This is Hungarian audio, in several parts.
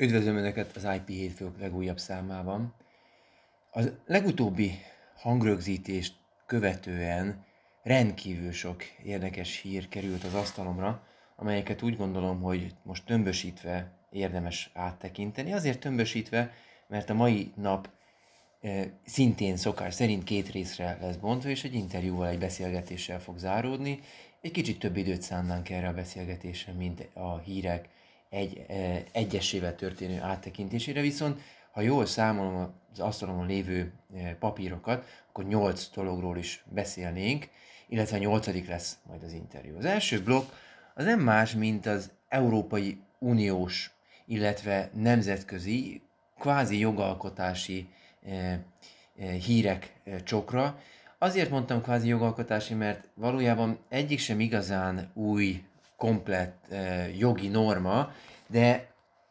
Üdvözlöm Önöket az IP hétfők legújabb számában. A legutóbbi hangrögzítést követően rendkívül sok érdekes hír került az asztalomra, amelyeket úgy gondolom, hogy most tömbösítve érdemes áttekinteni. Azért tömbösítve, mert a mai nap e, szintén szokás szerint két részre lesz bontva, és egy interjúval, egy beszélgetéssel fog záródni. Egy kicsit több időt szánnánk erre a beszélgetésre, mint a hírek egy, egyesével történő áttekintésére, viszont ha jól számolom az asztalon lévő papírokat, akkor nyolc dologról is beszélnénk, illetve nyolcadik lesz majd az interjú. Az első blokk az nem más, mint az Európai Uniós, illetve nemzetközi, kvázi jogalkotási hírek csokra. Azért mondtam kvázi jogalkotási, mert valójában egyik sem igazán új komplett jogi norma, de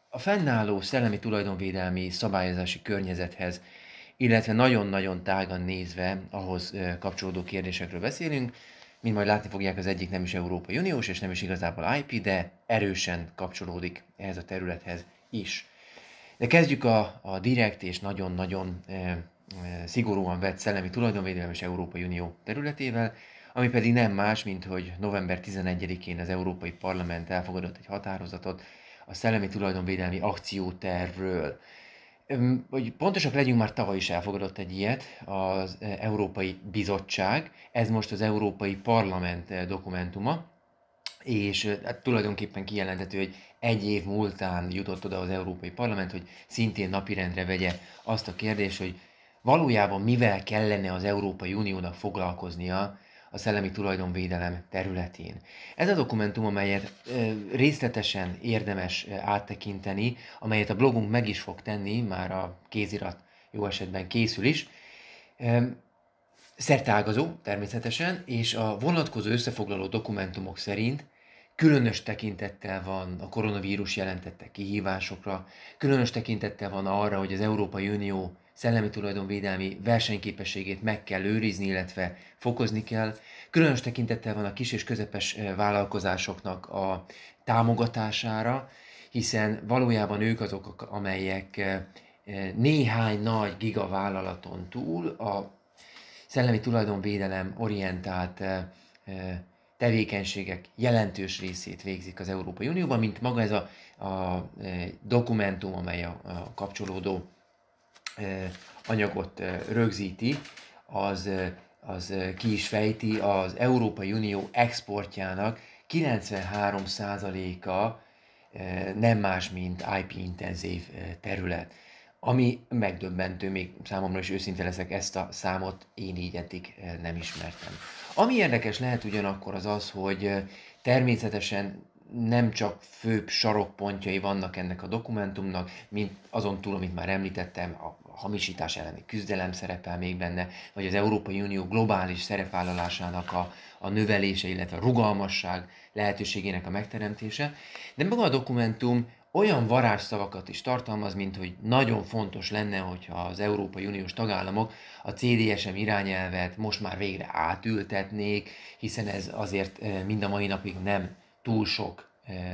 a fennálló szellemi tulajdonvédelmi szabályozási környezethez, illetve nagyon-nagyon tágan nézve ahhoz kapcsolódó kérdésekről beszélünk, mint majd látni fogják, az egyik nem is Európai Uniós, és nem is igazából IP, de erősen kapcsolódik ehhez a területhez is. De kezdjük a, a direkt és nagyon-nagyon e, szigorúan vett szellemi tulajdonvédelem és Európai Unió területével ami pedig nem más, mint hogy november 11-én az Európai Parlament elfogadott egy határozatot a szellemi tulajdonvédelmi akciótervről. Hogy pontosak legyünk, már tavaly is elfogadott egy ilyet az Európai Bizottság, ez most az Európai Parlament dokumentuma, és hát tulajdonképpen kijelenthető, hogy egy év múltán jutott oda az Európai Parlament, hogy szintén napirendre vegye azt a kérdést, hogy valójában mivel kellene az Európai Uniónak foglalkoznia a szellemi tulajdonvédelem területén. Ez a dokumentum, amelyet részletesen érdemes áttekinteni, amelyet a blogunk meg is fog tenni, már a kézirat jó esetben készül is, szertágazó természetesen, és a vonatkozó összefoglaló dokumentumok szerint különös tekintettel van a koronavírus jelentette kihívásokra, különös tekintettel van arra, hogy az Európai Unió szellemi tulajdonvédelmi versenyképességét meg kell őrizni, illetve fokozni kell. Különös tekintettel van a kis és közepes vállalkozásoknak a támogatására, hiszen valójában ők azok, amelyek néhány nagy gigavállalaton túl a szellemi tulajdonvédelem orientált tevékenységek jelentős részét végzik az Európai Unióban, mint maga ez a, a dokumentum, amely a, a kapcsolódó anyagot rögzíti, az, az ki is fejti, az Európai Unió exportjának 93%-a nem más, mint IP-intenzív terület. Ami megdöbbentő, még számomra is őszinte leszek, ezt a számot én így eddig nem ismertem. Ami érdekes lehet ugyanakkor az az, hogy természetesen nem csak főbb sarokpontjai vannak ennek a dokumentumnak, mint azon túl, amit már említettem, a hamisítás elleni küzdelem szerepel még benne, vagy az Európai Unió globális szerepvállalásának a, a növelése, illetve a rugalmasság lehetőségének a megteremtése. De maga a dokumentum olyan varázsszavakat is tartalmaz, mint hogy nagyon fontos lenne, hogyha az Európai Uniós tagállamok a CDSM irányelvet most már végre átültetnék, hiszen ez azért eh, mind a mai napig nem túl sok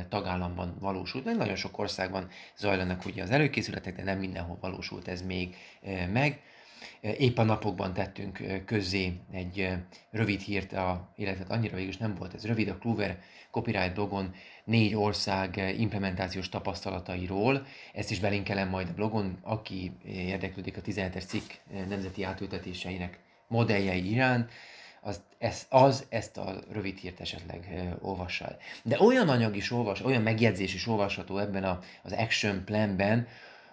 tagállamban valósult meg. Nagyon sok országban zajlanak ugye az előkészületek, de nem mindenhol valósult ez még meg. Épp a napokban tettünk közzé egy rövid hírt, a, illetve hát annyira végül is nem volt ez rövid, a Clover Copyright blogon négy ország implementációs tapasztalatairól. Ezt is belinkelem majd a blogon, aki érdeklődik a 17-es cikk nemzeti átültetéseinek modelljei iránt az, ez, az ezt a rövid hírt esetleg e, olvassa. De olyan anyag is olvas, olyan megjegyzés is olvasható ebben a, az action planben,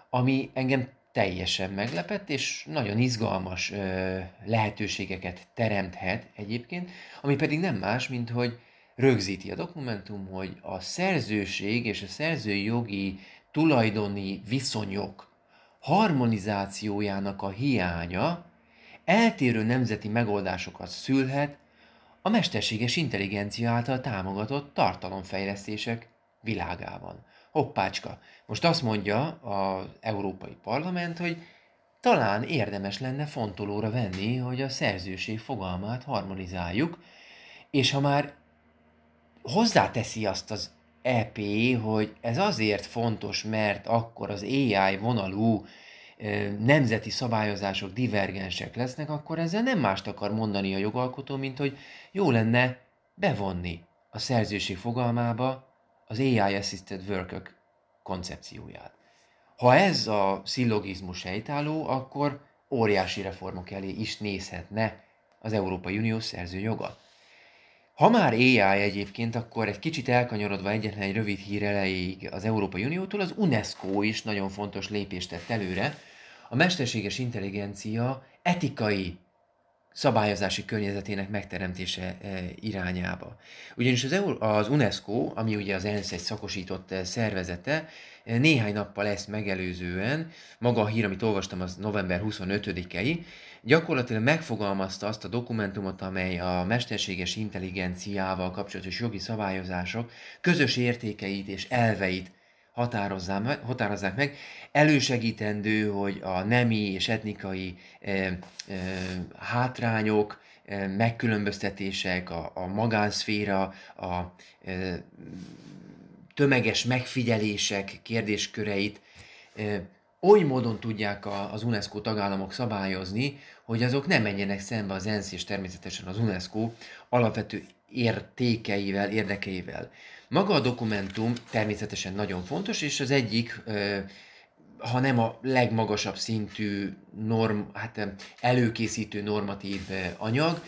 ami engem teljesen meglepett, és nagyon izgalmas e, lehetőségeket teremthet egyébként, ami pedig nem más, mint hogy rögzíti a dokumentum, hogy a szerzőség és a szerzői jogi tulajdoni viszonyok harmonizációjának a hiánya eltérő nemzeti megoldásokat szülhet a mesterséges intelligencia által támogatott tartalomfejlesztések világában. Hoppácska, most azt mondja az Európai Parlament, hogy talán érdemes lenne fontolóra venni, hogy a szerzőség fogalmát harmonizáljuk, és ha már hozzáteszi azt az EP, hogy ez azért fontos, mert akkor az AI vonalú nemzeti szabályozások divergensek lesznek, akkor ezzel nem mást akar mondani a jogalkotó, mint hogy jó lenne bevonni a szerzőség fogalmába az AI Assisted work koncepcióját. Ha ez a szillogizmus helytálló, akkor óriási reformok elé is nézhetne az Európai Unió szerzőjoga. Ha már AI egyébként, akkor egy kicsit elkanyarodva egyetlen egy rövid hír elejéig az Európai Uniótól, az UNESCO is nagyon fontos lépést tett előre, a mesterséges intelligencia etikai szabályozási környezetének megteremtése eh, irányába. Ugyanis az, UNESCO, ami ugye az ENSZ egy szakosított eh, szervezete, eh, néhány nappal ezt megelőzően, maga a hír, amit olvastam, az november 25-i, gyakorlatilag megfogalmazta azt a dokumentumot, amely a mesterséges intelligenciával kapcsolatos jogi szabályozások közös értékeit és elveit határozzák meg. Elősegítendő, hogy a nemi és etnikai e, e, hátrányok, e, megkülönböztetések, a, a magánszféra, a e, tömeges megfigyelések kérdésköreit e, oly módon tudják az UNESCO tagállamok szabályozni, hogy azok nem menjenek szembe az ENSZ és természetesen az UNESCO alapvető értékeivel, érdekeivel. Maga a dokumentum természetesen nagyon fontos, és az egyik, ha nem a legmagasabb szintű norm, hát előkészítő normatív anyag,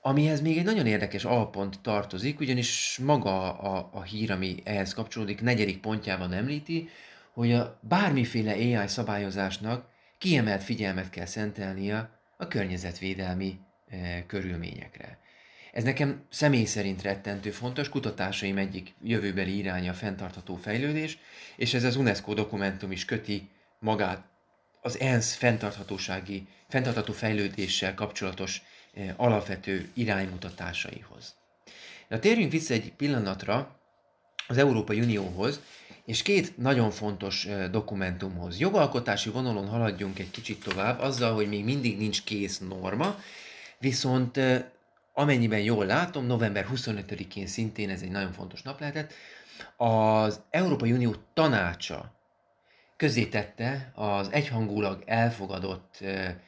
amihez még egy nagyon érdekes alpont tartozik, ugyanis maga a, a hír, ami ehhez kapcsolódik, negyedik pontjában említi, hogy a bármiféle AI szabályozásnak kiemelt figyelmet kell szentelnie a környezetvédelmi e, körülményekre. Ez nekem személy szerint rettentő fontos, kutatásaim egyik jövőbeli iránya a fenntartható fejlődés, és ez az UNESCO dokumentum is köti magát az ENSZ fenntarthatósági, fenntartható fejlődéssel kapcsolatos eh, alapvető iránymutatásaihoz. De térjünk vissza egy pillanatra az Európai Unióhoz, és két nagyon fontos dokumentumhoz. Jogalkotási vonalon haladjunk egy kicsit tovább, azzal, hogy még mindig nincs kész norma, viszont amennyiben jól látom, november 25-én szintén ez egy nagyon fontos nap lehetett, az Európai Unió tanácsa közzétette az egyhangulag elfogadott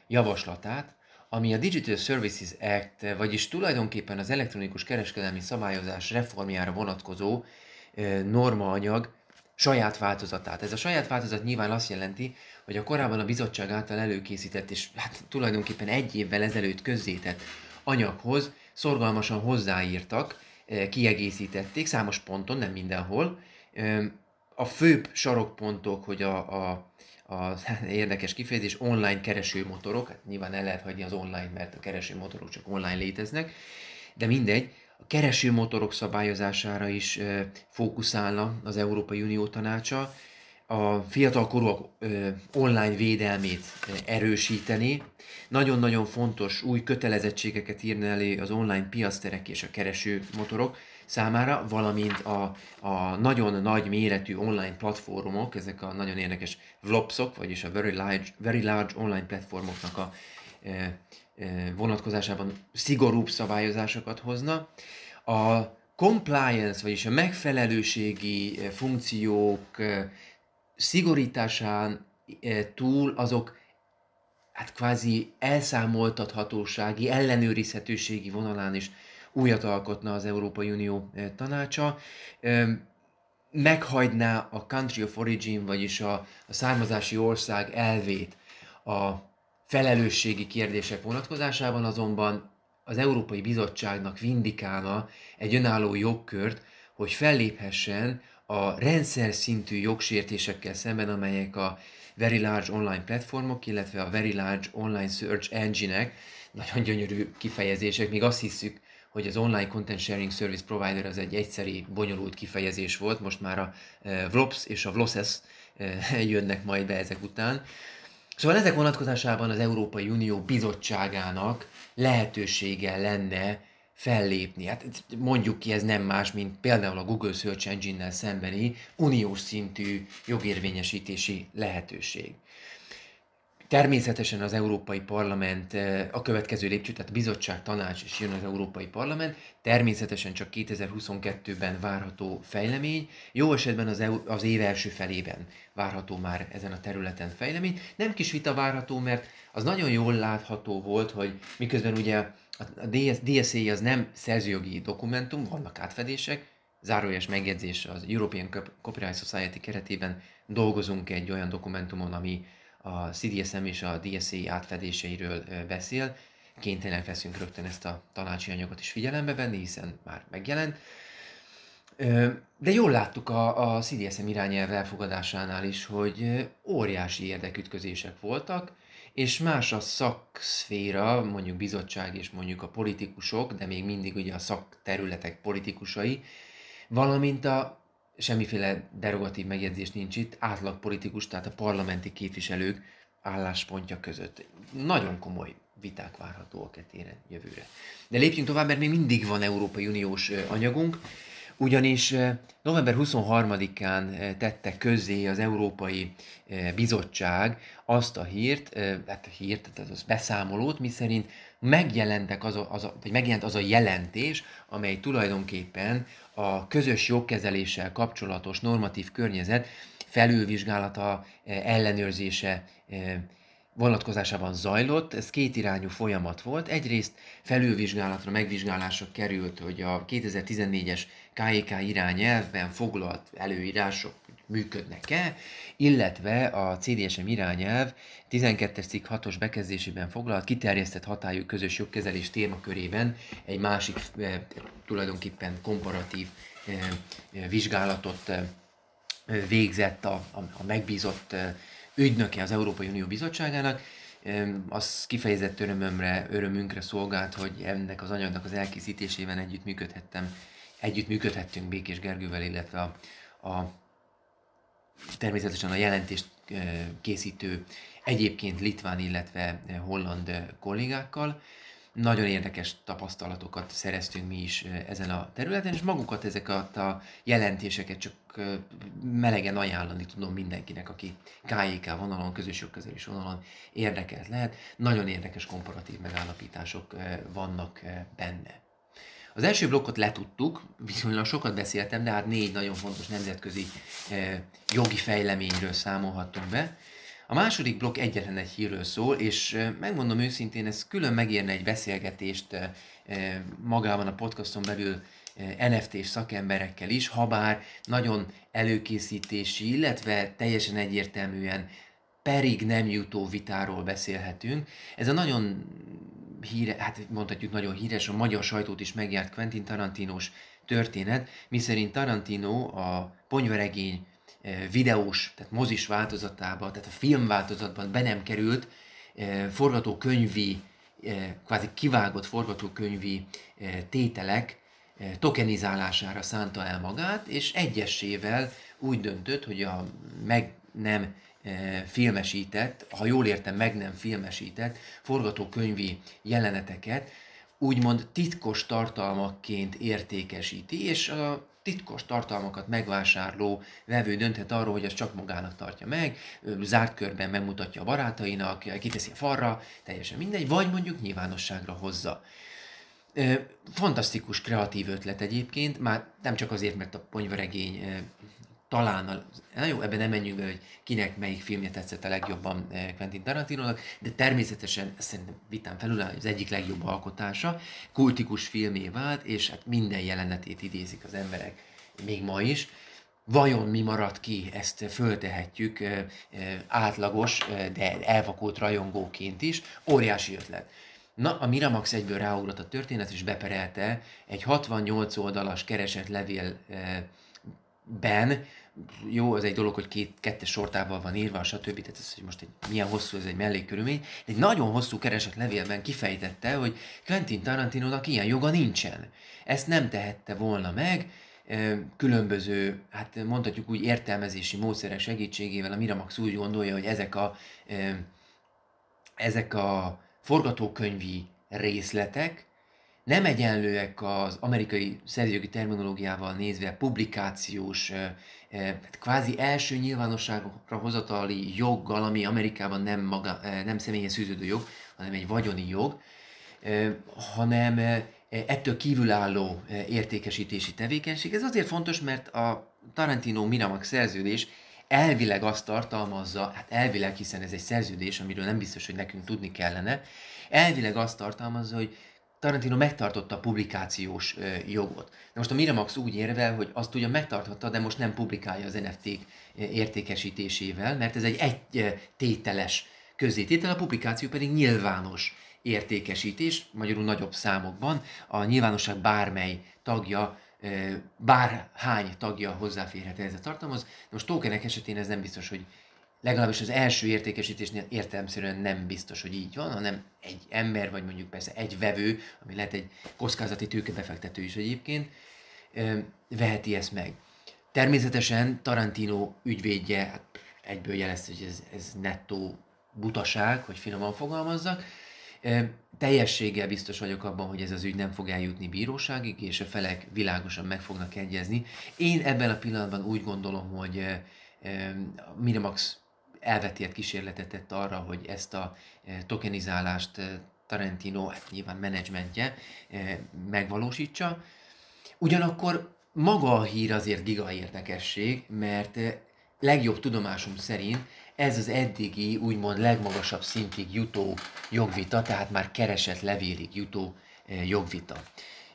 javaslatát, ami a Digital Services Act, vagyis tulajdonképpen az elektronikus kereskedelmi szabályozás reformjára vonatkozó normaanyag saját változatát. Ez a saját változat nyilván azt jelenti, hogy a korábban a bizottság által előkészített és hát tulajdonképpen egy évvel ezelőtt közzétett anyaghoz szorgalmasan hozzáírtak, eh, kiegészítették számos ponton, nem mindenhol. A főbb sarokpontok, hogy a, a, a érdekes kifejezés online keresőmotorok, hát nyilván el lehet hagyni az online, mert a keresőmotorok csak online léteznek, de mindegy, a keresőmotorok szabályozására is fókuszálna az Európai Unió tanácsa, a fiatalkorúak online védelmét erősíteni. Nagyon-nagyon fontos új kötelezettségeket írni elé az online piaszterek és a kereső motorok számára, valamint a, a nagyon nagy méretű online platformok, ezek a nagyon érdekes VLOPSok, vagyis a Very Large, very large Online platformoknak a vonatkozásában szigorúbb szabályozásokat hozna. A compliance, vagyis a megfelelőségi funkciók szigorításán túl azok hát kvázi elszámoltathatósági, ellenőrizhetőségi vonalán is újat alkotna az Európai Unió tanácsa, meghagyná a country of origin, vagyis a, a származási ország elvét a felelősségi kérdések vonatkozásában, azonban az Európai Bizottságnak vindikálna egy önálló jogkört, hogy felléphessen a rendszer szintű jogsértésekkel szemben, amelyek a Very Large Online platformok, illetve a Very Large Online Search Engine-ek, nagyon gyönyörű kifejezések, még azt hiszük, hogy az Online Content Sharing Service Provider az egy egyszeri, bonyolult kifejezés volt, most már a e, VLOPS és a VLOSES e, jönnek majd be ezek után. Szóval ezek vonatkozásában az Európai Unió bizottságának lehetősége lenne fellépni. Hát mondjuk ki, ez nem más, mint például a Google Search Engine-nel szembeni uniós szintű jogérvényesítési lehetőség. Természetesen az Európai Parlament a következő lépcső, tehát bizottság, tanács és jön az Európai Parlament, természetesen csak 2022-ben várható fejlemény, jó esetben az, EU, az év első felében várható már ezen a területen fejlemény. Nem kis vita várható, mert az nagyon jól látható volt, hogy miközben ugye a DSA az nem szerzőjogi dokumentum, vannak átfedések, zárójeles megjegyzés az European Copyright Society keretében dolgozunk egy olyan dokumentumon, ami a CDSM és a DSA átfedéseiről beszél. Kénytelenek leszünk rögtön ezt a tanácsi anyagot is figyelembe venni, hiszen már megjelent. De jól láttuk a, a CDSM irányelv elfogadásánál is, hogy óriási érdekütközések voltak, és más a szakszféra, mondjuk bizottság és mondjuk a politikusok, de még mindig ugye a szakterületek politikusai, valamint a semmiféle derogatív megjegyzés nincs itt, átlag politikus, tehát a parlamenti képviselők álláspontja között. Nagyon komoly viták várhatóak e téren jövőre. De lépjünk tovább, mert még mindig van Európai Uniós anyagunk, ugyanis november 23-án tette közzé az Európai Bizottság azt a hírt, hát a hírt, tehát az beszámolót, miszerint megjelentek az a, az a, vagy megjelent az a jelentés, amely tulajdonképpen a közös jogkezeléssel kapcsolatos normatív környezet felülvizsgálata, ellenőrzése vonatkozásában zajlott, ez két irányú folyamat volt. Egyrészt felülvizsgálatra, megvizsgálásra került, hogy a 2014-es KEK irányelvben foglalt előírások működnek-e, illetve a CDSM irányelv 12-es cikk 6-os bekezdésében foglalt kiterjesztett hatályú közös jogkezelés témakörében egy másik eh, tulajdonképpen komparatív eh, eh, vizsgálatot végzett a, a, a megbízott ügynöke az Európai Unió Bizottságának, az kifejezett örömömre, örömünkre szolgált, hogy ennek az anyagnak az elkészítésében együttműködhettem, együttműködhettünk Békés Gergővel, illetve a, a természetesen a jelentést készítő egyébként litván, illetve holland kollégákkal. Nagyon érdekes tapasztalatokat szereztünk mi is ezen a területen, és magukat ezeket a jelentéseket csak melegen ajánlani tudom mindenkinek, aki KIK vonalon, közös jogkezelés vonalon érdekelt lehet. Nagyon érdekes komparatív megállapítások vannak benne. Az első blokkot letudtuk, viszonylag sokat beszéltem, de hát négy nagyon fontos nemzetközi jogi fejleményről számolhattunk be. A második blokk egyetlen egy hírről szól, és megmondom őszintén, ez külön megérne egy beszélgetést magában a podcaston belül NFT-s szakemberekkel is, habár nagyon előkészítési, illetve teljesen egyértelműen perig nem jutó vitáról beszélhetünk. Ez a nagyon híre, hát mondhatjuk nagyon híres, a magyar sajtót is megjárt Quentin Tarantinos történet, miszerint Tarantino a ponyveregény videós, tehát mozis változatában, tehát a film változatban be nem került forgatókönyvi, kvázi kivágott forgatókönyvi tételek tokenizálására szánta el magát, és egyesével úgy döntött, hogy a meg nem filmesített, ha jól értem, meg nem filmesített forgatókönyvi jeleneteket úgymond titkos tartalmakként értékesíti, és a titkos tartalmakat megvásárló vevő dönthet arról, hogy ezt csak magának tartja meg, zárt körben megmutatja a barátainak, kiteszi a falra, teljesen mindegy, vagy mondjuk nyilvánosságra hozza. Fantasztikus kreatív ötlet egyébként, már nem csak azért, mert a ponyvaregény talán, a, na jó, ebben nem menjünk be, hogy kinek melyik filmje tetszett a legjobban eh, Quentin Tarantinónak, de természetesen szerintem vitán felül az egyik legjobb alkotása, kultikus filmé vált, és hát minden jelenetét idézik az emberek, még ma is. Vajon mi maradt ki, ezt föltehetjük eh, eh, átlagos, de elvakult rajongóként is. Óriási ötlet. Na, a Miramax egyből ráugrott a történet, és beperelte egy 68 oldalas keresett levélben jó, az egy dolog, hogy két, kettes sortával van írva, stb. Tehát ez, hogy most egy, milyen hosszú ez egy mellékkörülmény. Egy nagyon hosszú keresett levélben kifejtette, hogy Quentin Tarantinónak ilyen joga nincsen. Ezt nem tehette volna meg, különböző, hát mondhatjuk úgy értelmezési módszerek segítségével a Miramax úgy gondolja, hogy ezek a, ezek a forgatókönyvi részletek nem egyenlőek az amerikai szerzőjogi terminológiával nézve publikációs, hát kvázi első nyilvánosságra hozatali joggal, ami Amerikában nem, maga, nem személyes szűződő jog, hanem egy vagyoni jog, hanem ettől kívülálló értékesítési tevékenység. Ez azért fontos, mert a Tarantino Miramax szerződés elvileg azt tartalmazza, hát elvileg, hiszen ez egy szerződés, amiről nem biztos, hogy nekünk tudni kellene, elvileg azt tartalmazza, hogy Tarantino megtartotta a publikációs jogot. De most a Miramax úgy érvel, hogy azt ugyan megtarthatta, de most nem publikálja az NFT értékesítésével, mert ez egy egy tételes közzététel, a publikáció pedig nyilvános értékesítés, magyarul nagyobb számokban. A nyilvánosság bármely tagja, bárhány tagja hozzáférhet ehhez a tartalomhoz. De most tokenek esetén ez nem biztos, hogy legalábbis az első értékesítésnél értelemszerűen nem biztos, hogy így van, hanem egy ember, vagy mondjuk persze egy vevő, ami lehet egy kockázati tőkebefektető is egyébként, veheti ezt meg. Természetesen Tarantino ügyvédje hát egyből jelezte, hogy ez, ez nettó butaság, hogy finoman fogalmazzak. Teljességgel biztos vagyok abban, hogy ez az ügy nem fog eljutni bíróságig, és a felek világosan meg fognak egyezni. Én ebben a pillanatban úgy gondolom, hogy Miramax elvetélt kísérletet tett arra, hogy ezt a e, tokenizálást e, Tarantino, hát nyilván menedzsmentje e, megvalósítsa. Ugyanakkor maga a hír azért giga érdekesség, mert legjobb tudomásom szerint ez az eddigi, úgymond legmagasabb szintig jutó jogvita, tehát már keresett levélig jutó jogvita.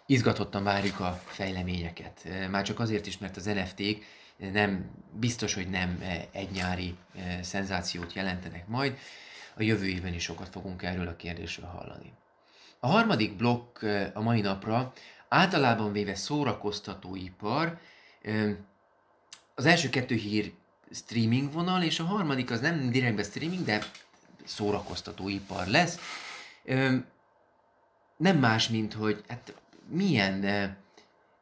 Izgatottan várjuk a fejleményeket. Már csak azért is, mert az NFT-k nem, biztos, hogy nem eh, egy nyári eh, szenzációt jelentenek majd. A jövő évben is sokat fogunk erről a kérdésről hallani. A harmadik blokk eh, a mai napra általában véve szórakoztatóipar. Az első kettő hír streaming vonal, és a harmadik az nem direktben streaming, de szórakoztatóipar lesz. Nem más, mint hogy hát milyen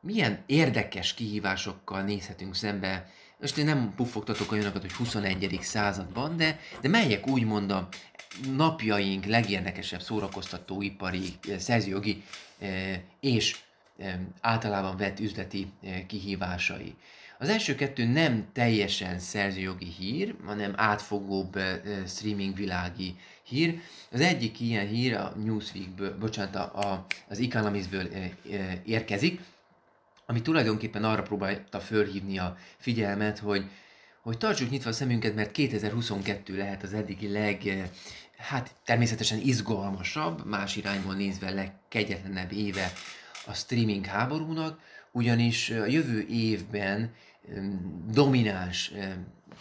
milyen érdekes kihívásokkal nézhetünk szembe, most én nem puffogtatok olyanokat, hogy 21. században, de, de melyek úgymond a napjaink legérdekesebb szórakoztató ipari, eh, szerzőjogi eh, és eh, általában vett üzleti kihívásai. Az első kettő nem teljesen szerzőjogi hír, hanem átfogóbb streaming világi hír. Az egyik ilyen hír a Newsweekből, bocsánat, a, az Economistből érkezik, ami tulajdonképpen arra próbálta fölhívni a figyelmet, hogy, hogy tartsuk nyitva a szemünket, mert 2022 lehet az eddigi leg, hát természetesen izgalmasabb, más irányból nézve legkegyetlenebb éve a streaming háborúnak, ugyanis a jövő évben domináns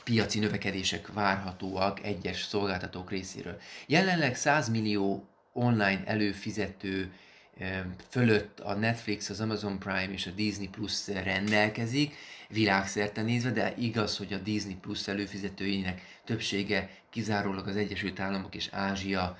piaci növekedések várhatóak egyes szolgáltatók részéről. Jelenleg 100 millió online előfizető fölött a Netflix, az Amazon Prime és a Disney Plus rendelkezik, világszerte nézve, de igaz, hogy a Disney Plus előfizetőinek többsége kizárólag az Egyesült Államok és Ázsia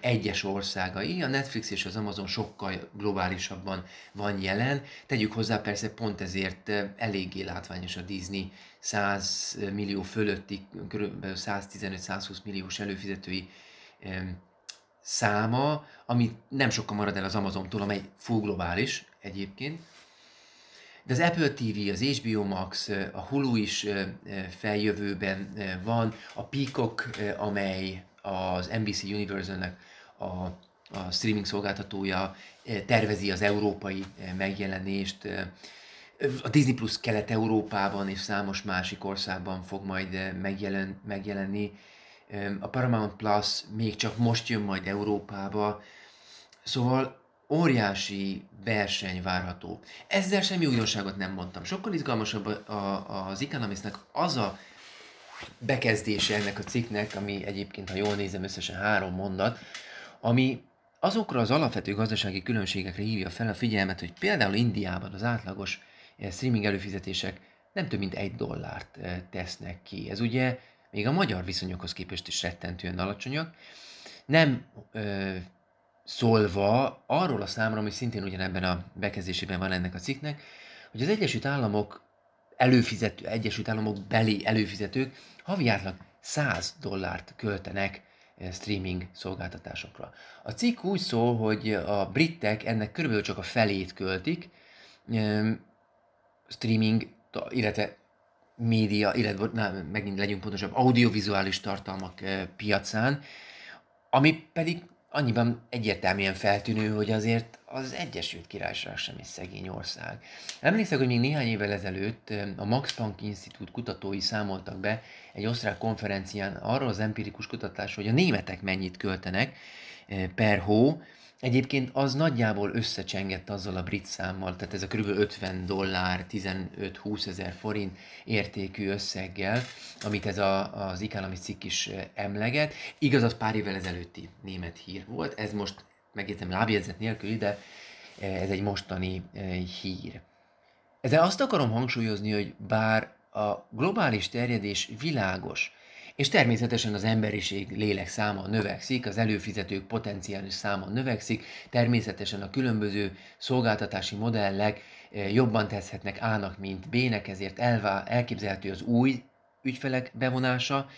egyes országai, a Netflix és az Amazon sokkal globálisabban van jelen. Tegyük hozzá persze pont ezért eléggé látványos a Disney 100 millió fölötti, kb. 115-120 milliós előfizetői száma, ami nem sokkal marad el az Amazontól, amely full globális egyébként. De az Apple TV, az HBO Max, a Hulu is feljövőben van, a Peacock, amely az NBC Universal-nek a, a streaming szolgáltatója tervezi az európai megjelenést. A Disney Plus Kelet-Európában és számos másik országban fog majd megjelen, megjelenni a Paramount Plus még csak most jön majd Európába, szóval óriási verseny várható. Ezzel semmi újdonságot nem mondtam. Sokkal izgalmasabb a, a, az Economistnek az a bekezdése ennek a cikknek, ami egyébként, ha jól nézem, összesen három mondat, ami azokra az alapvető gazdasági különbségekre hívja fel a figyelmet, hogy például Indiában az átlagos eh, streaming előfizetések nem több mint egy dollárt eh, tesznek ki. Ez ugye még a magyar viszonyokhoz képest is rettentően alacsonyak. Nem ö, szólva arról a számra, ami szintén ugyanebben a bekezdésében van ennek a cikknek, hogy az Egyesült Államok előfizető, Egyesült Államok beli előfizetők havi átlag 100 dollárt költenek streaming szolgáltatásokra. A cikk úgy szól, hogy a britek ennek körülbelül csak a felét költik, streaming, illetve média, illetve na, megint legyünk pontosabb, audiovizuális tartalmak piacán, ami pedig annyiban egyértelműen feltűnő, hogy azért az Egyesült Királyság sem egy szegény ország. Emlékszem, hogy még néhány évvel ezelőtt a Max Planck Institute kutatói számoltak be egy osztrák konferencián arról az empirikus kutatásról, hogy a németek mennyit költenek per hó, Egyébként az nagyjából összecsengett azzal a brit számmal, tehát ez a kb. 50 dollár, 15-20 ezer forint értékű összeggel, amit ez a, az Economist cikk is emleget. Igaz, az pár évvel ezelőtti német hír volt, ez most megjegyzem lábjegyzet nélkül, de ez egy mostani hír. Ezzel azt akarom hangsúlyozni, hogy bár a globális terjedés világos, és természetesen az emberiség lélek száma növekszik, az előfizetők potenciális száma növekszik, természetesen a különböző szolgáltatási modellek eh, jobban teszhetnek A-nak, mint B-nek, ezért elvá, elképzelhető az új ügyfelek bevonása,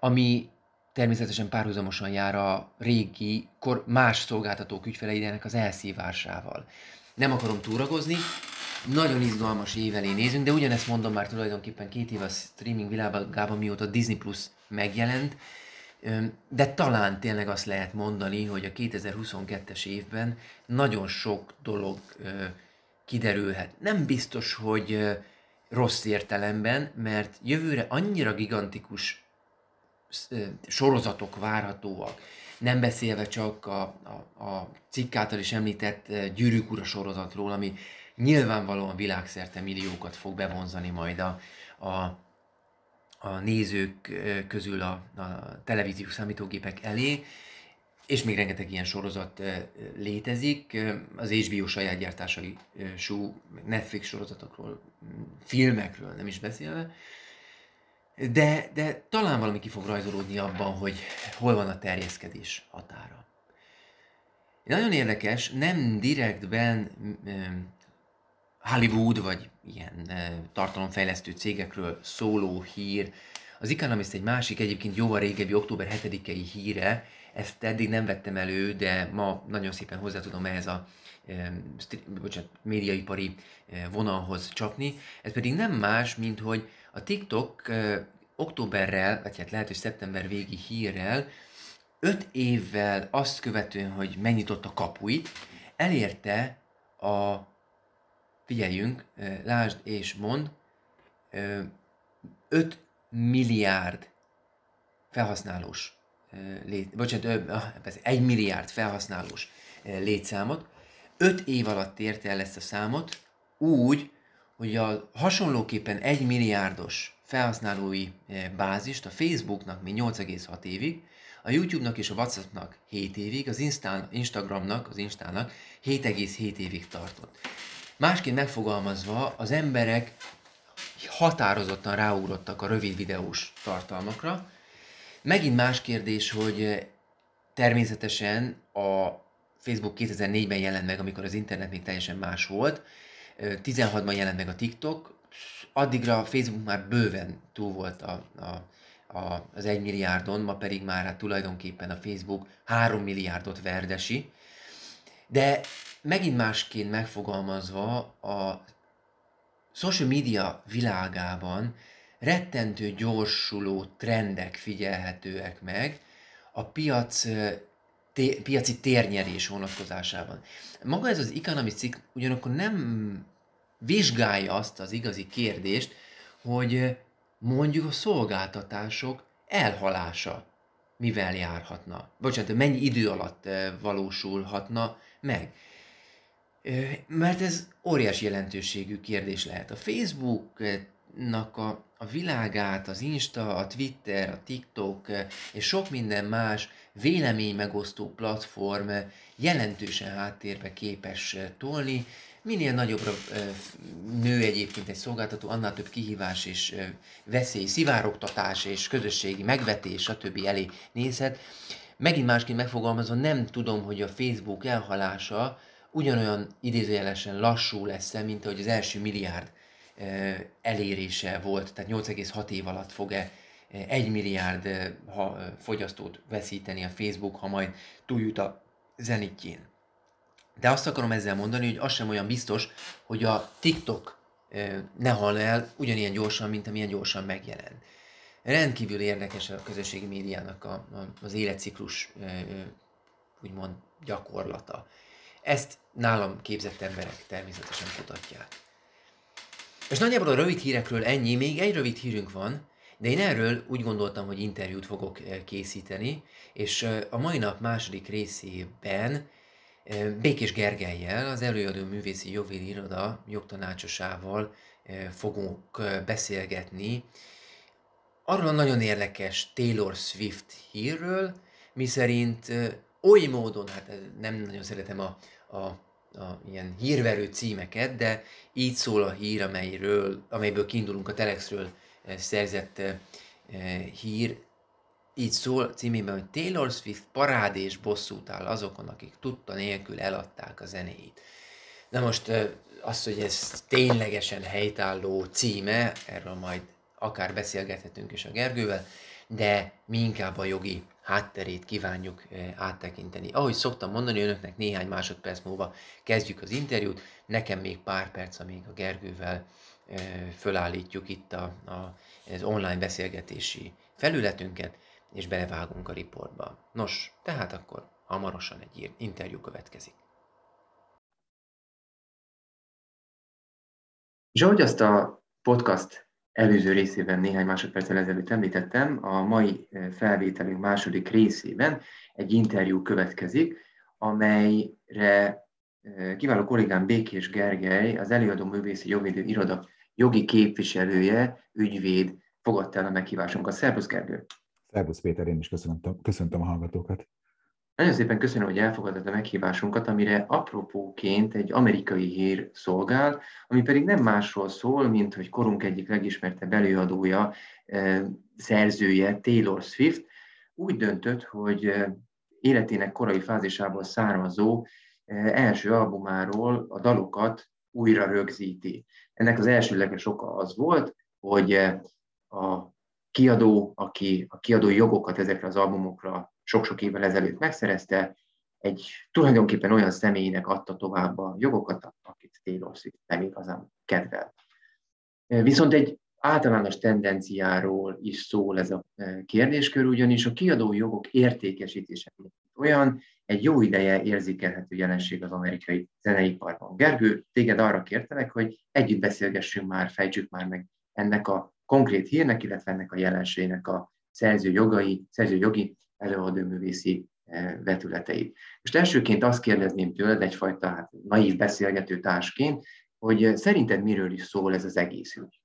ami természetesen párhuzamosan jár a régi, kor más szolgáltatók ügyfeleinek az elszívásával. Nem akarom túragozni, nagyon izgalmas évelé nézünk, de ugyanezt mondom már tulajdonképpen két év a streaming világában, mióta Disney Plus megjelent, de talán tényleg azt lehet mondani, hogy a 2022-es évben nagyon sok dolog kiderülhet. Nem biztos, hogy rossz értelemben, mert jövőre annyira gigantikus sorozatok várhatóak, nem beszélve csak a, a, a cikk által is említett Gyűrűk Ura sorozatról, ami nyilvánvalóan világszerte milliókat fog bevonzani majd a, a, a nézők közül a, a televíziós számítógépek elé, és még rengeteg ilyen sorozat létezik, az HBO saját gyártásai sú, Netflix sorozatokról, filmekről nem is beszélve, de, de talán valami ki fog rajzolódni abban, hogy hol van a terjeszkedés határa. Nagyon érdekes, nem direktben Hollywood vagy ilyen tartalomfejlesztő cégekről szóló hír. Az Economist egy másik, egyébként jóval régebbi, október 7-i híre, ezt eddig nem vettem elő, de ma nagyon szépen hozzá tudom ehhez a e, bocsánat, médiaipari vonalhoz csapni. Ez pedig nem más, mint hogy a TikTok októberrel, vagy hát lehet, hogy szeptember végi hírrel, öt évvel azt követően, hogy megnyitott a kapuit, elérte a figyeljünk, lásd és mond, 5 milliárd felhasználós lét, bocsánat, 1 ah, milliárd felhasználós létszámot. 5 év alatt érte el ezt a számot úgy, hogy a hasonlóképpen 1 milliárdos felhasználói bázist a Facebooknak még 8,6 évig, a YouTube-nak és a WhatsApp-nak 7 évig, az Instán, Instagramnak, az Instának 7,7 évig tartott. Másként megfogalmazva, az emberek határozottan ráugrottak a rövid videós tartalmakra. Megint más kérdés, hogy természetesen a Facebook 2004-ben jelent meg, amikor az internet még teljesen más volt, 16-ban jelent meg a TikTok, addigra a Facebook már bőven túl volt a, a, a, az 1 milliárdon, ma pedig már hát tulajdonképpen a Facebook 3 milliárdot verdesi. De megint másként megfogalmazva a social media világában rettentő gyorsuló trendek figyelhetőek meg a piac té, piaci térnyerés vonatkozásában. Maga ez az Economist cikk ugyanakkor nem vizsgálja azt az igazi kérdést, hogy mondjuk a szolgáltatások elhalása mivel járhatna. Bocsánat, mennyi idő alatt valósulhatna meg. Mert ez óriási jelentőségű kérdés lehet. A Facebooknak a, a világát, az Insta, a Twitter, a TikTok és sok minden más vélemény megosztó platform jelentősen háttérbe képes tolni. Minél nagyobbra nő egyébként egy szolgáltató, annál több kihívás és veszély, szivárogtatás és közösségi megvetés, stb. elé nézhet. Megint másként megfogalmazva, nem tudom, hogy a Facebook elhalása ugyanolyan idézőjelesen lassú lesz mint ahogy az első milliárd elérése volt, tehát 8,6 év alatt fog-e egy milliárd ha, fogyasztót veszíteni a Facebook, ha majd túljut a zenitjén. De azt akarom ezzel mondani, hogy az sem olyan biztos, hogy a TikTok ne hal el ugyanilyen gyorsan, mint amilyen gyorsan megjelen. Rendkívül érdekes a közösségi médiának a, a, az életciklus úgymond gyakorlata. Ezt nálam képzett emberek természetesen kutatják. És nagyjából a rövid hírekről ennyi, még egy rövid hírünk van, de én erről úgy gondoltam, hogy interjút fogok készíteni, és a mai nap második részében Békés Gergelyel, az előadó művészi jogvédi iroda jogtanácsosával fogunk beszélgetni arról a nagyon érdekes Taylor Swift hírről, miszerint oly módon, hát nem nagyon szeretem a, a, a ilyen hírverő címeket, de így szól a hír, amelyről, amelyből kiindulunk a Telexről szerzett hír, így szól címében, hogy Taylor Swift parád és bosszút áll azokon, akik tudta nélkül eladták a zenéit. Na most az, hogy ez ténylegesen helytálló címe, erről majd akár beszélgethetünk is a Gergővel, de mi inkább a jogi hátterét kívánjuk áttekinteni. Ahogy szoktam mondani önöknek, néhány másodperc múlva kezdjük az interjút, nekem még pár perc, amíg a Gergővel fölállítjuk itt a, a, az online beszélgetési felületünket, és belevágunk a riportba. Nos, tehát akkor hamarosan egy interjú következik. És ahogy azt a podcast előző részében néhány másodperccel ezelőtt említettem, a mai felvételünk második részében egy interjú következik, amelyre kiváló kollégám Békés Gergely, az előadó művészi jogvédő iroda jogi képviselője, ügyvéd fogadta el a meghívásunkat. Szervusz Gergő! Szervusz Péter, én is köszöntöm, köszöntöm a hallgatókat. Nagyon szépen köszönöm, hogy elfogadtad a meghívásunkat, amire apropóként egy amerikai hír szolgál, ami pedig nem másról szól, mint hogy korunk egyik legismertebb előadója, eh, szerzője, Taylor Swift, úgy döntött, hogy eh, életének korai fázisából származó eh, első albumáról a dalokat újra rögzíti. Ennek az elsőleges oka az volt, hogy a kiadó, aki a kiadói jogokat ezekre az albumokra sok-sok évvel ezelőtt megszerezte, egy tulajdonképpen olyan személynek adta tovább a jogokat, akit Taylor Swift nem igazán kedvel. Viszont egy általános tendenciáról is szól ez a kérdéskör, ugyanis a kiadói jogok értékesítése olyan egy jó ideje érzékelhető jelenség az amerikai zeneiparban. Gergő, téged arra kértelek, hogy együtt beszélgessünk már, fejtsük már meg ennek a konkrét hírnek, illetve ennek a jelenségnek a szerző jogai, szerző jogi előadóművészi eh, vetületeit. Most elsőként azt kérdezném tőled, egyfajta hát, naív beszélgető társként, hogy szerinted miről is szól ez az egész ügy?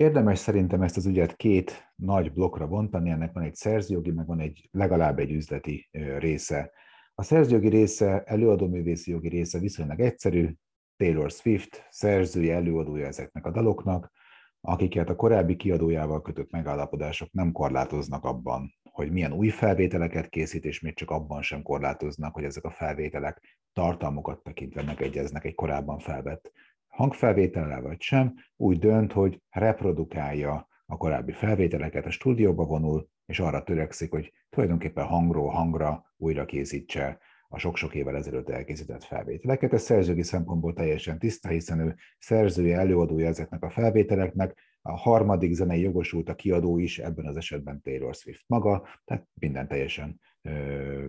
Érdemes szerintem ezt az ügyet két nagy blokkra bontani, ennek van egy szerzőjogi, meg van egy legalább egy üzleti része. A szerzőjogi része, előadóművészi jogi része viszonylag egyszerű, Taylor Swift, szerzője, előadója ezeknek a daloknak, akiket a korábbi kiadójával kötött megállapodások nem korlátoznak abban, hogy milyen új felvételeket készít, és még csak abban sem korlátoznak, hogy ezek a felvételek tartalmukat tekintve megegyeznek egy korábban felvett hangfelvétellel vagy sem, úgy dönt, hogy reprodukálja a korábbi felvételeket, a stúdióba vonul, és arra törekszik, hogy tulajdonképpen hangról hangra újra készítse a sok-sok évvel ezelőtt elkészített felvételeket. Ez szerzőgi szempontból teljesen tiszta, hiszen ő szerzője, előadója ezeknek a felvételeknek, a harmadik zenei jogosult a kiadó is, ebben az esetben Taylor Swift maga, tehát minden teljesen ö,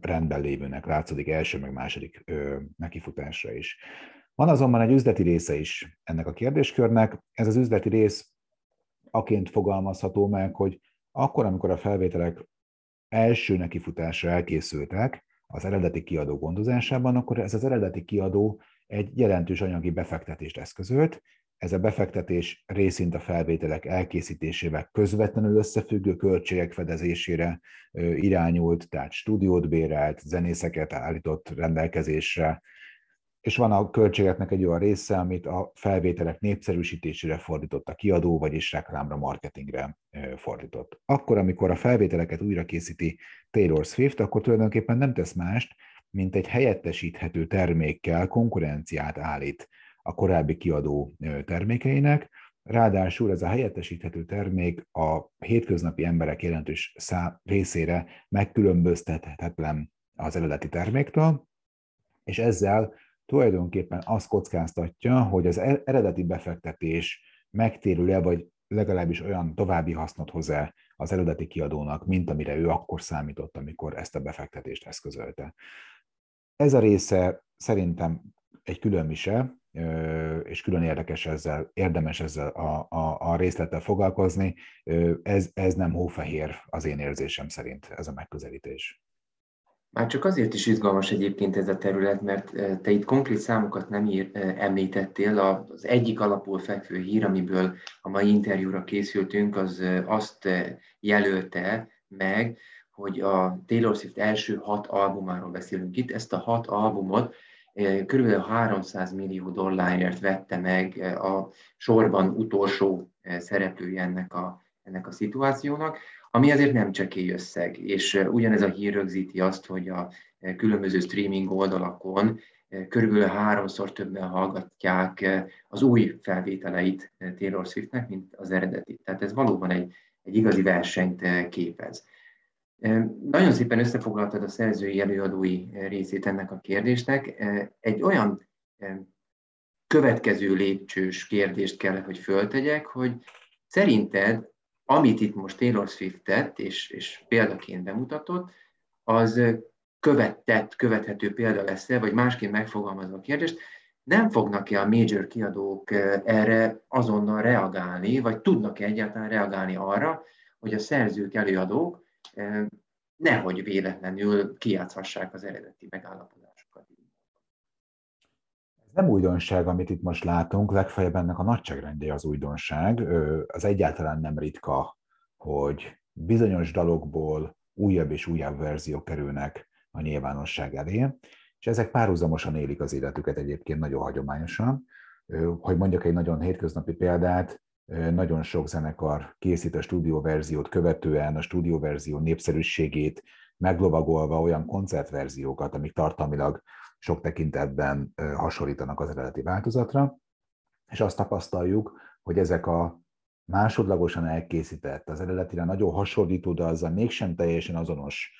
rendben lévőnek látszódik első meg második ö, nekifutásra is. Van azonban egy üzleti része is ennek a kérdéskörnek. Ez az üzleti rész aként fogalmazható meg, hogy akkor, amikor a felvételek első nekifutásra elkészültek, az eredeti kiadó gondozásában, akkor ez az eredeti kiadó egy jelentős anyagi befektetést eszközölt, ez a befektetés részint a felvételek elkészítésével közvetlenül összefüggő költségek fedezésére irányult, tehát stúdiót bérelt, zenészeket állított rendelkezésre, és van a költségeknek egy olyan része, amit a felvételek népszerűsítésére fordított a kiadó, vagyis reklámra, marketingre fordított. Akkor, amikor a felvételeket újra készíti Taylor Swift, akkor tulajdonképpen nem tesz mást, mint egy helyettesíthető termékkel konkurenciát állít a korábbi kiadó termékeinek, Ráadásul ez a helyettesíthető termék a hétköznapi emberek jelentős szá részére megkülönböztethetetlen az eredeti terméktől, és ezzel tulajdonképpen azt kockáztatja, hogy az e-, eredeti befektetés megtérül-e, vagy legalábbis olyan további hasznot hoz-e az eredeti kiadónak, mint amire ő akkor számított, amikor ezt a befektetést eszközölte. Ez a része szerintem egy külön mise, és külön érdekes ezzel, érdemes ezzel a, a, a részlettel foglalkozni. Ez, ez nem hófehér az én érzésem szerint, ez a megközelítés. Már csak azért is izgalmas egyébként ez a terület, mert te itt konkrét számokat nem ír, említettél. Az egyik alapul fekvő hír, amiből a mai interjúra készültünk, az azt jelölte meg, hogy a Taylor Swift első hat albumáról beszélünk itt. Ezt a hat albumot körülbelül 300 millió dollárért vette meg a sorban utolsó szereplője ennek a, ennek a szituációnak, ami azért nem csekély összeg, és ugyanez a hír rögzíti azt, hogy a különböző streaming oldalakon körülbelül háromszor többen hallgatják az új felvételeit Taylor Swiftnek, mint az eredeti. Tehát ez valóban egy, egy igazi versenyt képez. Nagyon szépen összefoglaltad a szerzői előadói részét ennek a kérdésnek. Egy olyan következő lépcsős kérdést kell, hogy föltegyek, hogy szerinted, amit itt most Taylor Swift tett, és, és példaként bemutatott, az követett, követhető példa lesz-e, vagy másként megfogalmazva a kérdést, nem fognak-e a major kiadók erre azonnal reagálni, vagy tudnak-e egyáltalán reagálni arra, hogy a szerzők, előadók nehogy véletlenül kiátszhassák az eredeti megállapodásokat. Nem újdonság, amit itt most látunk, legfeljebb ennek a nagyságrendje az újdonság. Az egyáltalán nem ritka, hogy bizonyos dalokból újabb és újabb verziók kerülnek a nyilvánosság elé, és ezek párhuzamosan élik az életüket egyébként nagyon hagyományosan. Hogy mondjak egy nagyon hétköznapi példát, nagyon sok zenekar készít a stúdióverziót követően, a stúdióverzió népszerűségét meglovagolva olyan koncertverziókat, amik tartalmilag sok tekintetben hasonlítanak az eredeti változatra, és azt tapasztaljuk, hogy ezek a másodlagosan elkészített, az eredetire nagyon hasonlító, de azzal mégsem teljesen azonos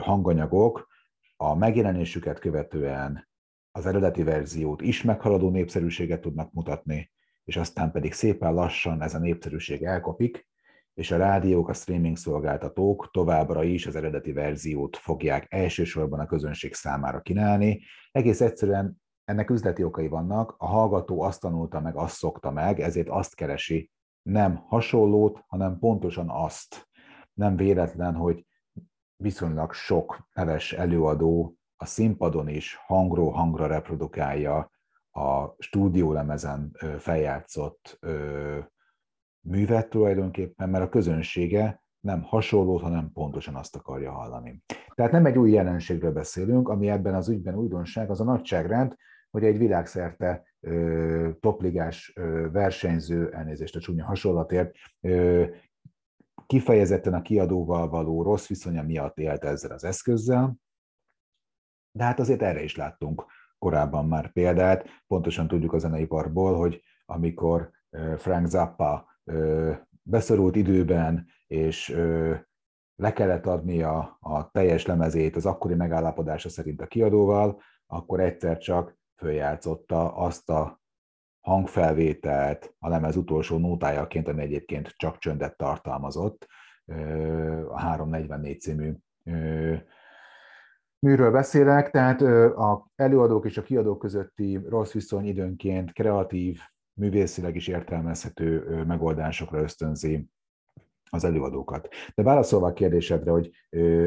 hanganyagok a megjelenésüket követően az eredeti verziót is meghaladó népszerűséget tudnak mutatni, és aztán pedig szépen lassan ez a népszerűség elkopik, és a rádiók, a streaming szolgáltatók továbbra is az eredeti verziót fogják elsősorban a közönség számára kínálni. Egész egyszerűen ennek üzleti okai vannak, a hallgató azt tanulta meg, azt szokta meg, ezért azt keresi, nem hasonlót, hanem pontosan azt. Nem véletlen, hogy viszonylag sok neves előadó a színpadon is hangról hangra reprodukálja a stúdiólemezen feljátszott művet tulajdonképpen, mert a közönsége nem hasonlót, hanem pontosan azt akarja hallani. Tehát nem egy új jelenségről beszélünk, ami ebben az ügyben újdonság, az a nagyságrend, hogy egy világszerte topligás versenyző, elnézést a csúnya hasonlatért, ö, kifejezetten a kiadóval való rossz viszonya miatt élt ezzel az eszközzel, de hát azért erre is láttunk korábban már példát. Pontosan tudjuk a zeneiparból, hogy amikor Frank Zappa beszorult időben, és le kellett adni a, a teljes lemezét az akkori megállapodása szerint a kiadóval, akkor egyszer csak följátszotta azt a hangfelvételt a lemez utolsó nótájaként, ami egyébként csak csöndet tartalmazott, a 344 című műről beszélek, tehát a előadók és a kiadók közötti rossz viszony időnként kreatív, művészileg is értelmezhető megoldásokra ösztönzi az előadókat. De válaszolva a kérdésedre, hogy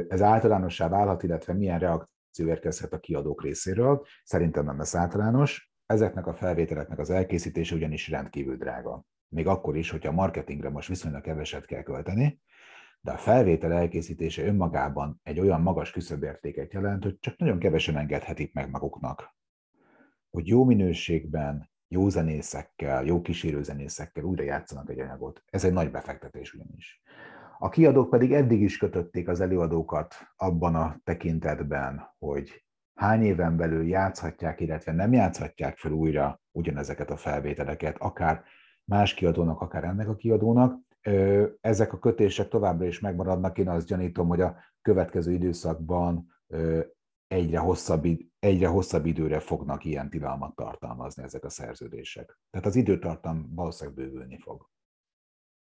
ez általánossá válhat, illetve milyen reakció érkezhet a kiadók részéről, szerintem nem lesz általános. Ezeknek a felvételeknek az elkészítése ugyanis rendkívül drága. Még akkor is, hogyha a marketingre most viszonylag keveset kell költeni, de a felvétel elkészítése önmagában egy olyan magas küszöbértéket jelent, hogy csak nagyon kevesen engedhetik meg maguknak, hogy jó minőségben, jó zenészekkel, jó kísérőzenészekkel újra játszanak egy anyagot. Ez egy nagy befektetés ugyanis. A kiadók pedig eddig is kötötték az előadókat abban a tekintetben, hogy hány éven belül játszhatják, illetve nem játszhatják fel újra ugyanezeket a felvételeket, akár más kiadónak, akár ennek a kiadónak. Ezek a kötések továbbra is megmaradnak, én azt gyanítom, hogy a következő időszakban egyre hosszabb, egyre hosszabb időre fognak ilyen tilalmat tartalmazni ezek a szerződések. Tehát az időtartam valószínűleg bővülni fog.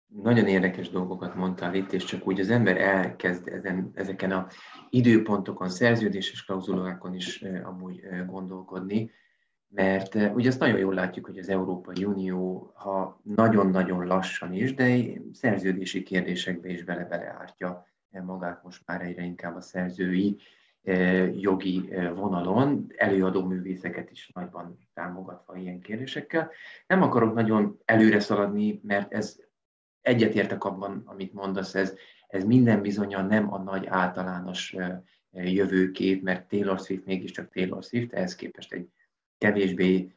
Nagyon érdekes dolgokat mondtál itt, és csak úgy az ember elkezd ezen, ezeken a időpontokon, szerződéses klauzulákon is amúgy gondolkodni, mert ugye azt nagyon jól látjuk, hogy az Európai Unió, ha nagyon-nagyon lassan is, de szerződési kérdésekbe is bele-beleártja magát most már egyre inkább a szerzői jogi vonalon, előadó művészeket is nagyban támogatva ilyen kérdésekkel. Nem akarok nagyon előre szaladni, mert ez egyetértek abban, amit mondasz, ez, ez minden bizonyal nem a nagy általános jövőkép, mert Taylor Swift mégiscsak Taylor Swift, ehhez képest egy kevésbé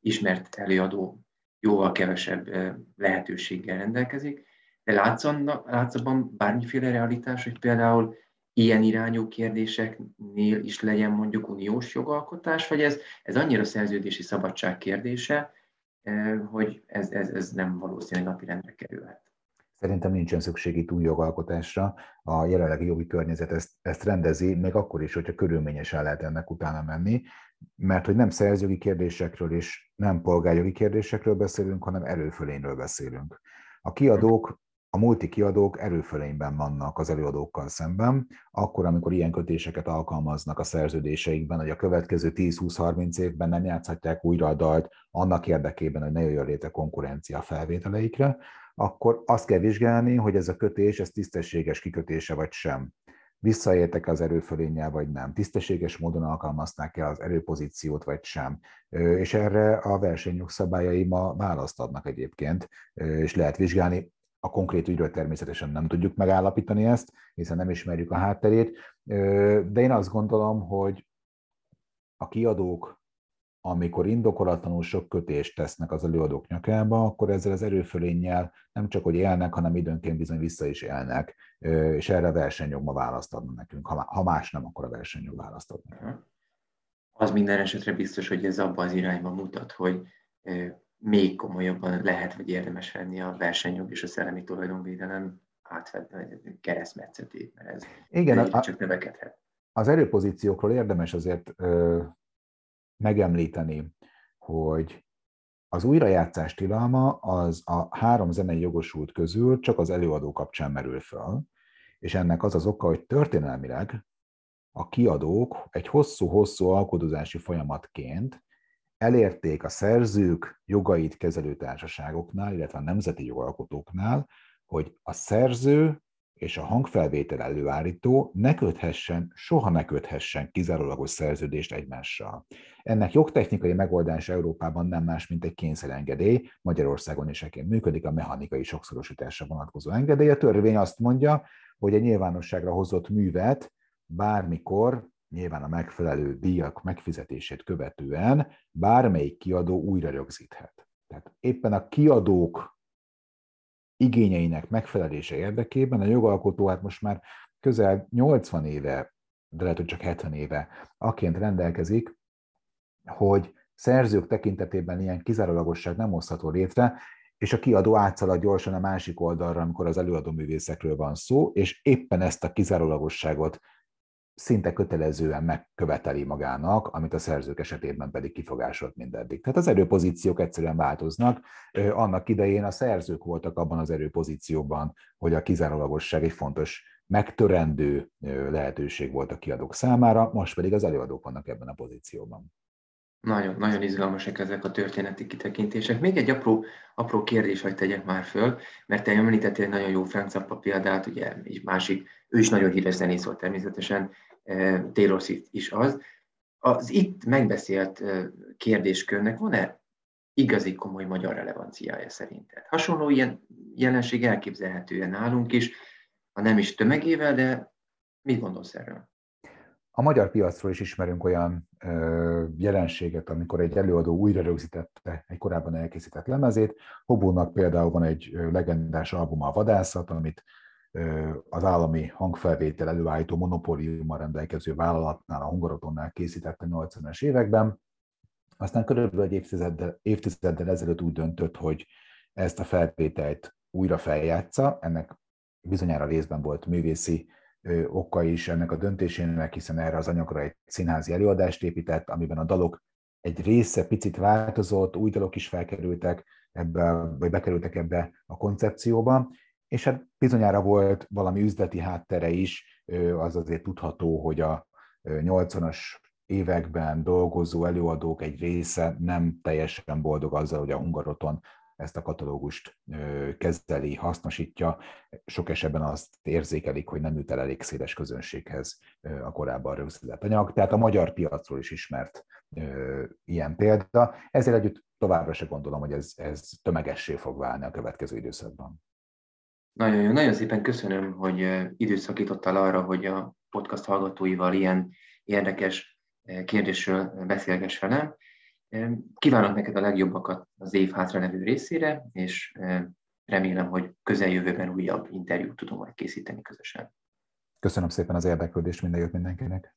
ismert előadó jóval kevesebb lehetőséggel rendelkezik. De látsz, látsz abban bármiféle realitás, hogy például ilyen irányú kérdéseknél is legyen mondjuk uniós jogalkotás, vagy ez, ez annyira szerződési szabadság kérdése, hogy ez, ez, ez nem valószínű napirendre kerülhet. Szerintem nincsen szükség itt új jogalkotásra. A jelenlegi jogi környezet ezt, ezt rendezi, még akkor is, hogyha körülményesen lehet ennek utána menni, mert hogy nem szerzőgi kérdésekről és nem polgárjogi kérdésekről beszélünk, hanem erőfölényről beszélünk. A kiadók a multi kiadók erőfölényben vannak az előadókkal szemben, akkor, amikor ilyen kötéseket alkalmaznak a szerződéseikben, hogy a következő 10-20-30 évben nem játszhatják újra a dalt annak érdekében, hogy ne jöjjön létre konkurencia a felvételeikre, akkor azt kell vizsgálni, hogy ez a kötés, ez tisztességes kikötése vagy sem. Visszaértek az erőfölénnyel, vagy nem? Tisztességes módon alkalmazták-e az erőpozíciót, vagy sem? És erre a versenyjog szabályai ma választ adnak egyébként, és lehet vizsgálni a konkrét ügyről természetesen nem tudjuk megállapítani ezt, hiszen nem ismerjük a hátterét, de én azt gondolom, hogy a kiadók, amikor indokolatlanul sok kötést tesznek az előadók nyakába, akkor ezzel az erőfölénnyel nem csak, hogy élnek, hanem időnként bizony vissza is élnek, és erre a versenyjog ma választ adna nekünk. Ha más nem, akkor a versenyjog választ ad nekünk. Az minden esetre biztos, hogy ez abban az irányba mutat, hogy még komolyabban lehet, vagy érdemes venni a versenyjog és a szellemi tulajdonvédelem átvenni, keresztmetszetét, mert ez Igen, a, csak növekedhet. Az erőpozíciókról érdemes azért ö, megemlíteni, hogy az újrajátszás tilalma az a három zenei jogosult közül csak az előadó kapcsán merül föl, és ennek az az oka, hogy történelmileg a kiadók egy hosszú-hosszú alkodozási folyamatként elérték a szerzők jogait kezelő társaságoknál, illetve a nemzeti jogalkotóknál, hogy a szerző és a hangfelvétel előállító ne köthessen, soha ne köthessen kizárólagos szerződést egymással. Ennek jogtechnikai megoldás Európában nem más, mint egy kényszerengedély, Magyarországon is eként működik a mechanikai sokszorosításra vonatkozó engedély. A törvény azt mondja, hogy egy nyilvánosságra hozott művet bármikor nyilván a megfelelő díjak megfizetését követően bármelyik kiadó újra rögzíthet. Tehát éppen a kiadók igényeinek megfelelése érdekében a jogalkotó hát most már közel 80 éve, de lehet, hogy csak 70 éve aként rendelkezik, hogy szerzők tekintetében ilyen kizárólagosság nem hozható létre, és a kiadó átszalad gyorsan a másik oldalra, amikor az előadó művészekről van szó, és éppen ezt a kizárólagosságot szinte kötelezően megköveteli magának, amit a szerzők esetében pedig kifogásolt mindeddig. Tehát az erőpozíciók egyszerűen változnak. Annak idején a szerzők voltak abban az erőpozícióban, hogy a kizárólagosság egy fontos megtörendő lehetőség volt a kiadók számára, most pedig az előadók vannak ebben a pozícióban. Nagyon, nagyon izgalmasak ezek a történeti kitekintések. Még egy apró, apró kérdés, hogy tegyek már föl, mert te említettél egy nagyon jó Frank Zappa példát, ugye egy másik, ő is nagyon híres zenész volt természetesen, eh, Taylor Swift is az. Az itt megbeszélt eh, kérdéskörnek van-e igazi komoly magyar relevanciája szerinted? Hasonló ilyen jelenség elképzelhetően nálunk is, ha nem is tömegével, de mit gondolsz erről? A magyar piacról is ismerünk olyan ö, jelenséget, amikor egy előadó újra rögzítette egy korábban elkészített lemezét. Hobónak például van egy legendás albuma a Vadászat, amit az állami hangfelvétel előállító monopóliummal rendelkező vállalatnál, a Hungarotonnál készítette 80-as években. Aztán körülbelül egy évtizeddel, évtizeddel ezelőtt úgy döntött, hogy ezt a felvételt újra feljátsza. Ennek bizonyára részben volt művészi oka is ennek a döntésének, hiszen erre az anyagra egy színházi előadást épített, amiben a dalok egy része picit változott, új dalok is felkerültek ebbe, vagy bekerültek ebbe a koncepcióba, és hát bizonyára volt valami üzleti háttere is, az azért tudható, hogy a 80-as években dolgozó előadók egy része nem teljesen boldog azzal, hogy a Hungaroton ezt a katalógust kezeli, hasznosítja. Sok esetben azt érzékelik, hogy nem jut el elég széles közönséghez a korábban rögzített anyag. Tehát a magyar piacról is ismert ilyen példa. Ezzel együtt továbbra se gondolom, hogy ez, ez tömegessé fog válni a következő időszakban. Nagyon jó, nagyon szépen köszönöm, hogy időszakítottál arra, hogy a podcast hallgatóival ilyen érdekes kérdésről beszélgess velem. Kívánok neked a legjobbakat az év hátralevő részére, és remélem, hogy közeljövőben újabb interjút tudunk majd készíteni közösen. Köszönöm szépen az érdeklődést, minden jót mindenkinek!